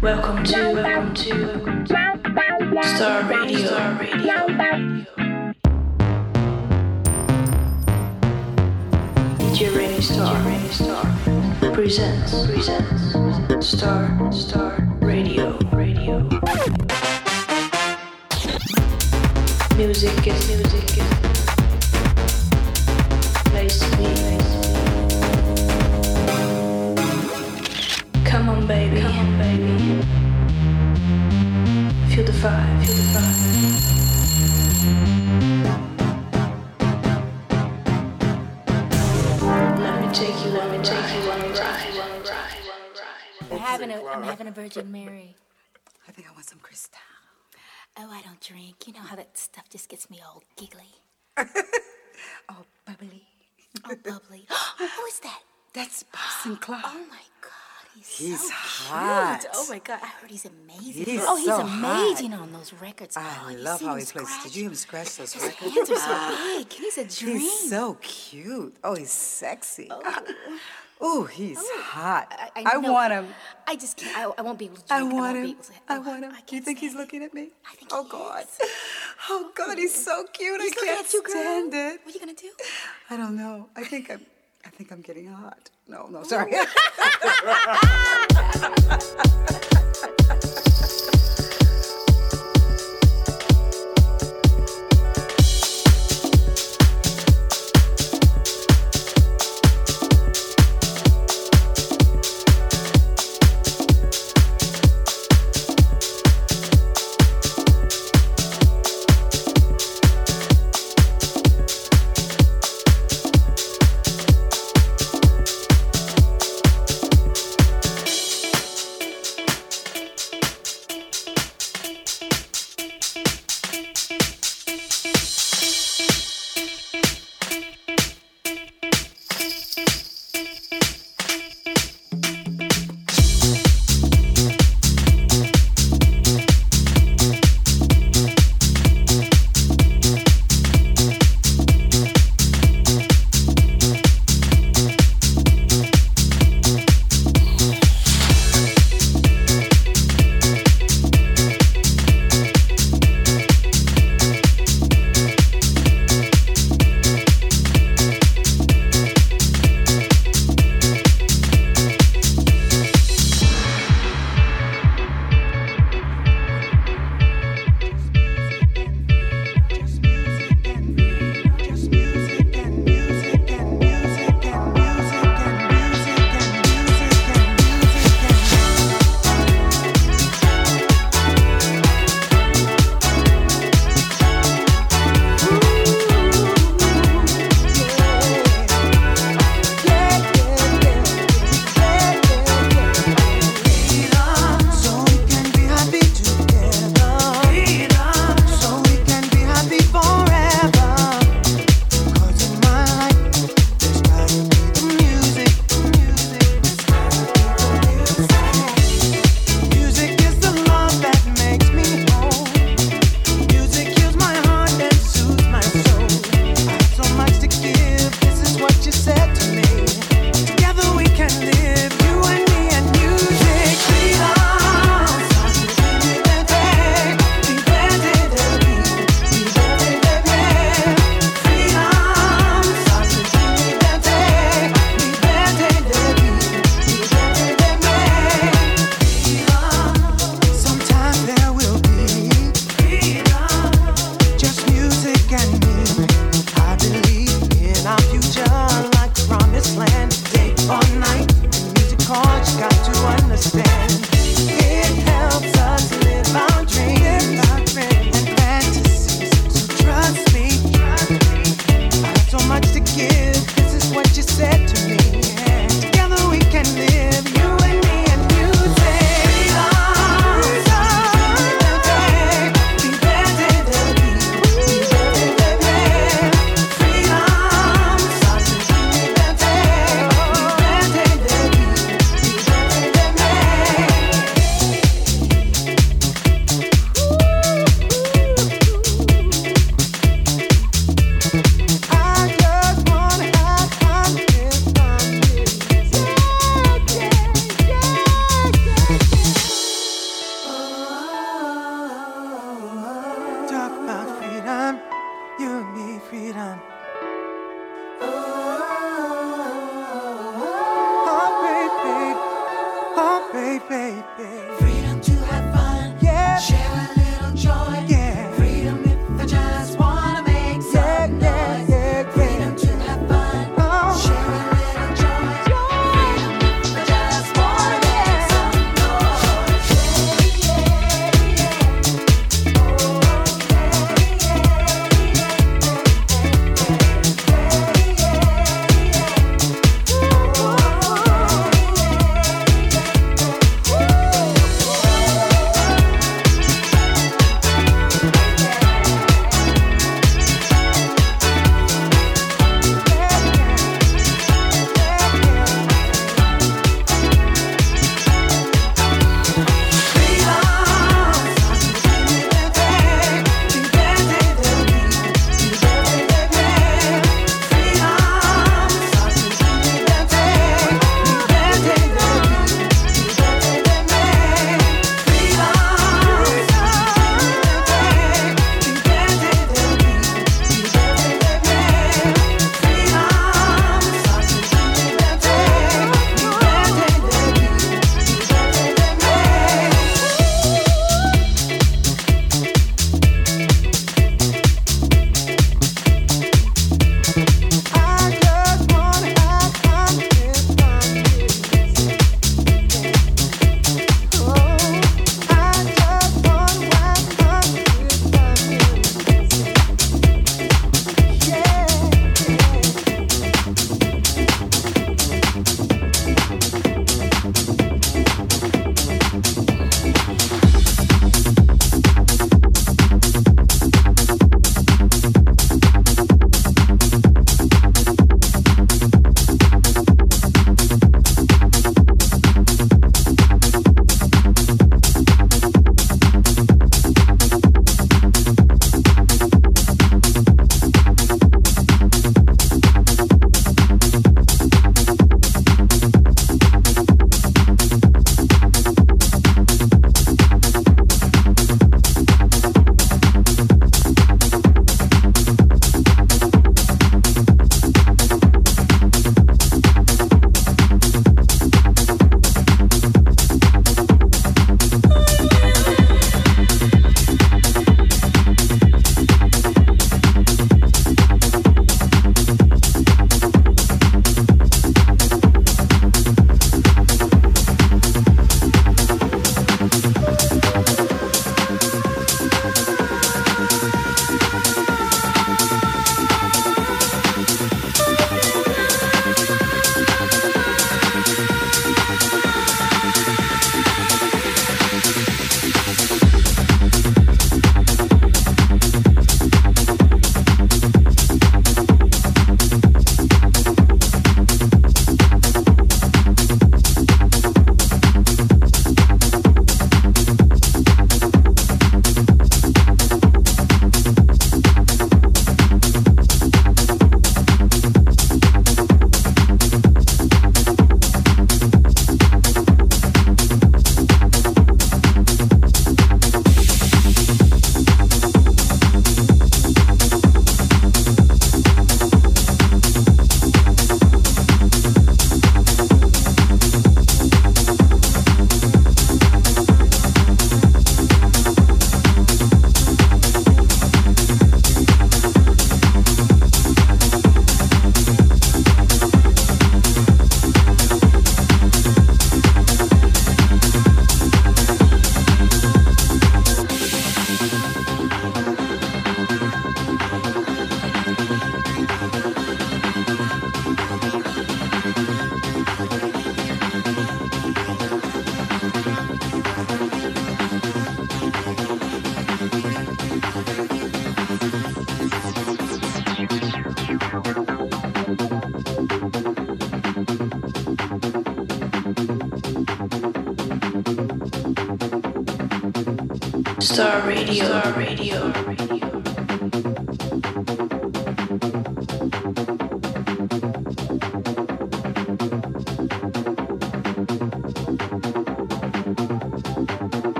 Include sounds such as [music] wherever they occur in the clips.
Welcome to, Star Radio. DJ Remy Star, presents, Star, Star Radio, Radio. Music is music is. Place to be. Come on, baby. Come on, baby. Feel the vibe. Feel the vibe. Let me take you. Let me take you on a ride. I'm having a, I'm having a Virgin Mary. I think I want some Cristal. Oh, I don't drink. You know how that stuff just gets me all giggly. [laughs] Oh, bubbly. Oh, bubbly. [gasps] [gasps] Who is that? That's Boston Clark. Oh my God, he's, He's so hot. cute. Oh my God, I heard he's amazing. He's oh, he's so amazing on those records. I oh, love how he plays. scratch? Did you him scratch those His records? hands are so [laughs] big. He's a dream. He's so cute. Oh, he's sexy. Oh, [laughs] he's oh, hot. I, I, I want him. I just can't. I, I won't be able to I want him. I oh, want him. I Do you think he's it. looking at me? I think Oh God. is. Oh God, he's so cute. He's I can't you, stand it. What are you gonna do? I don't know. I think I'm. I think I'm getting hot. No, no, sorry. Oh. [laughs]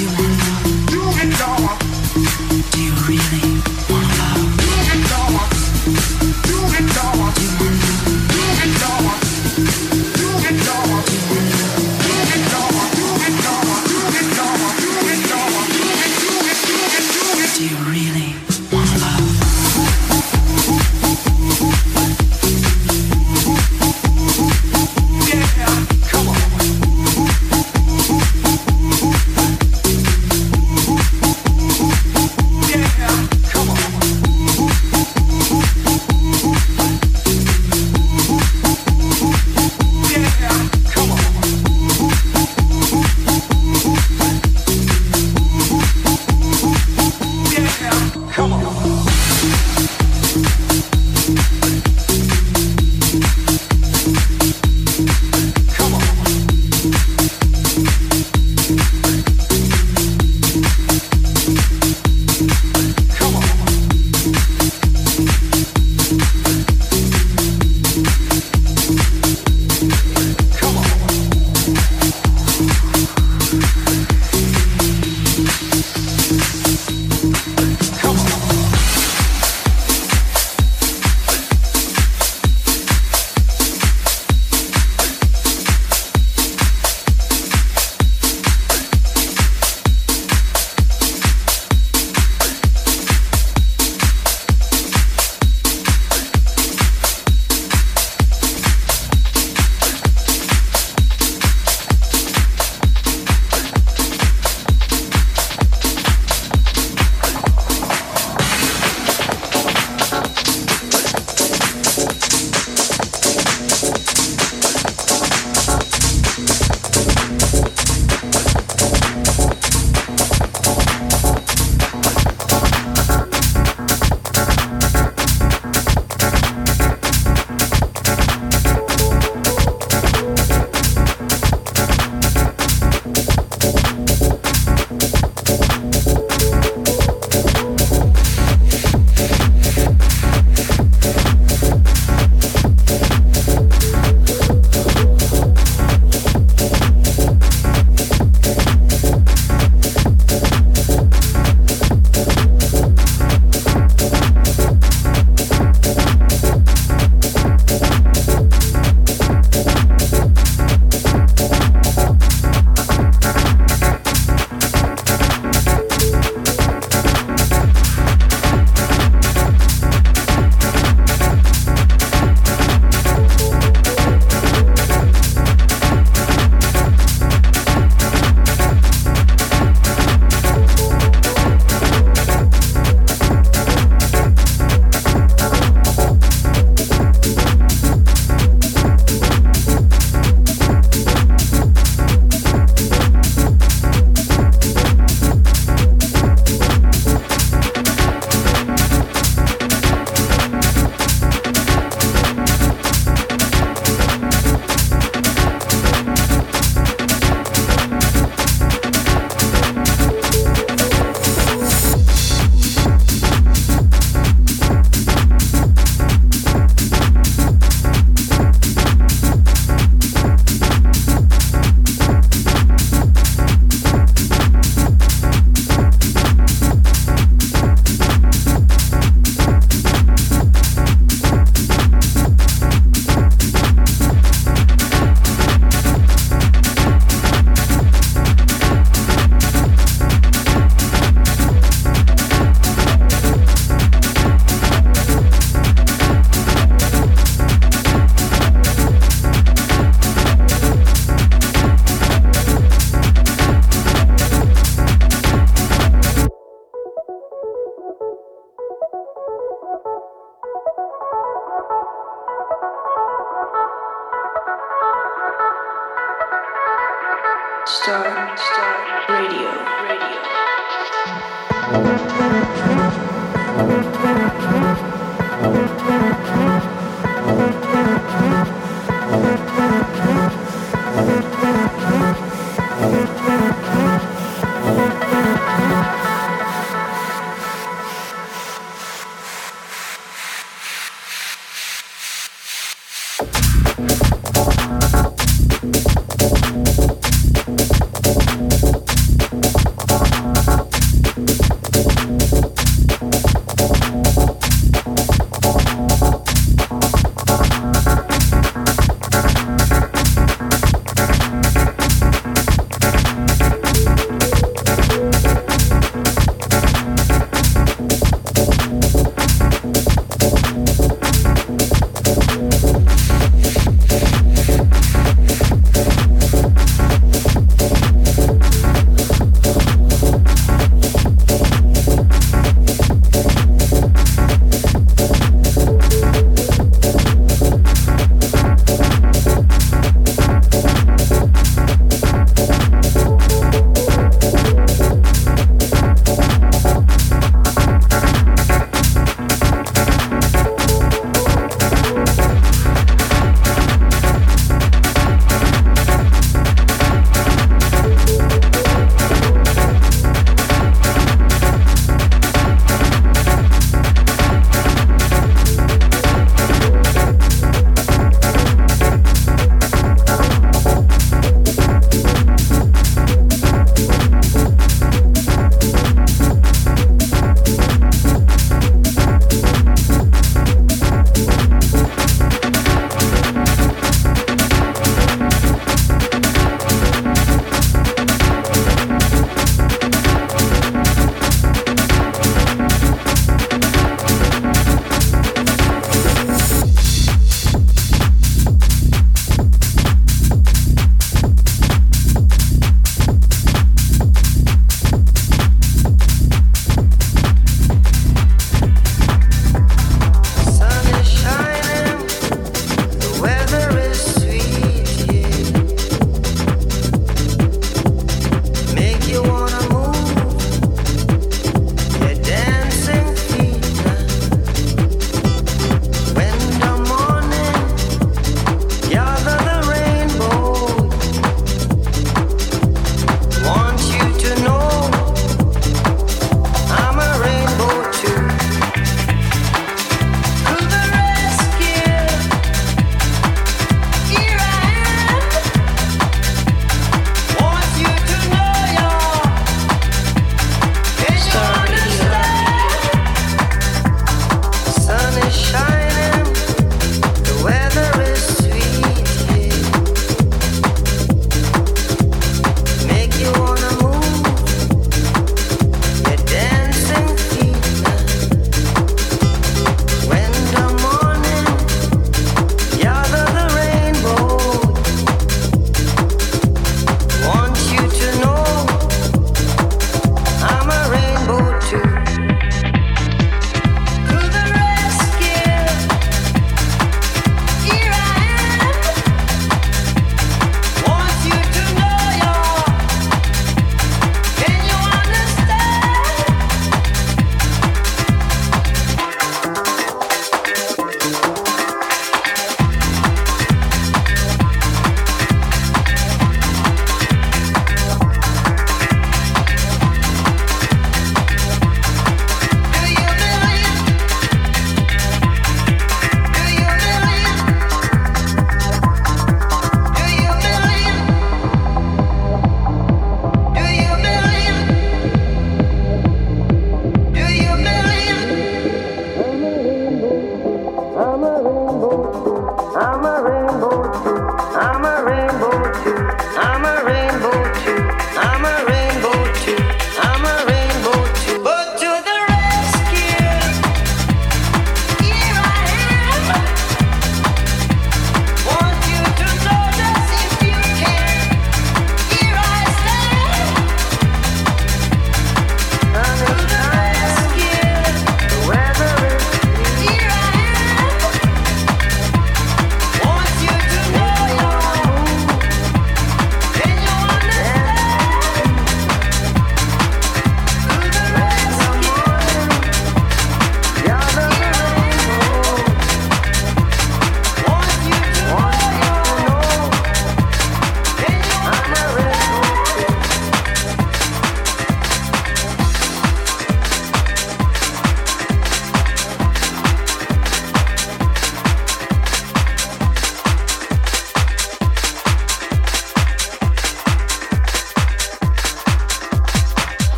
you want love?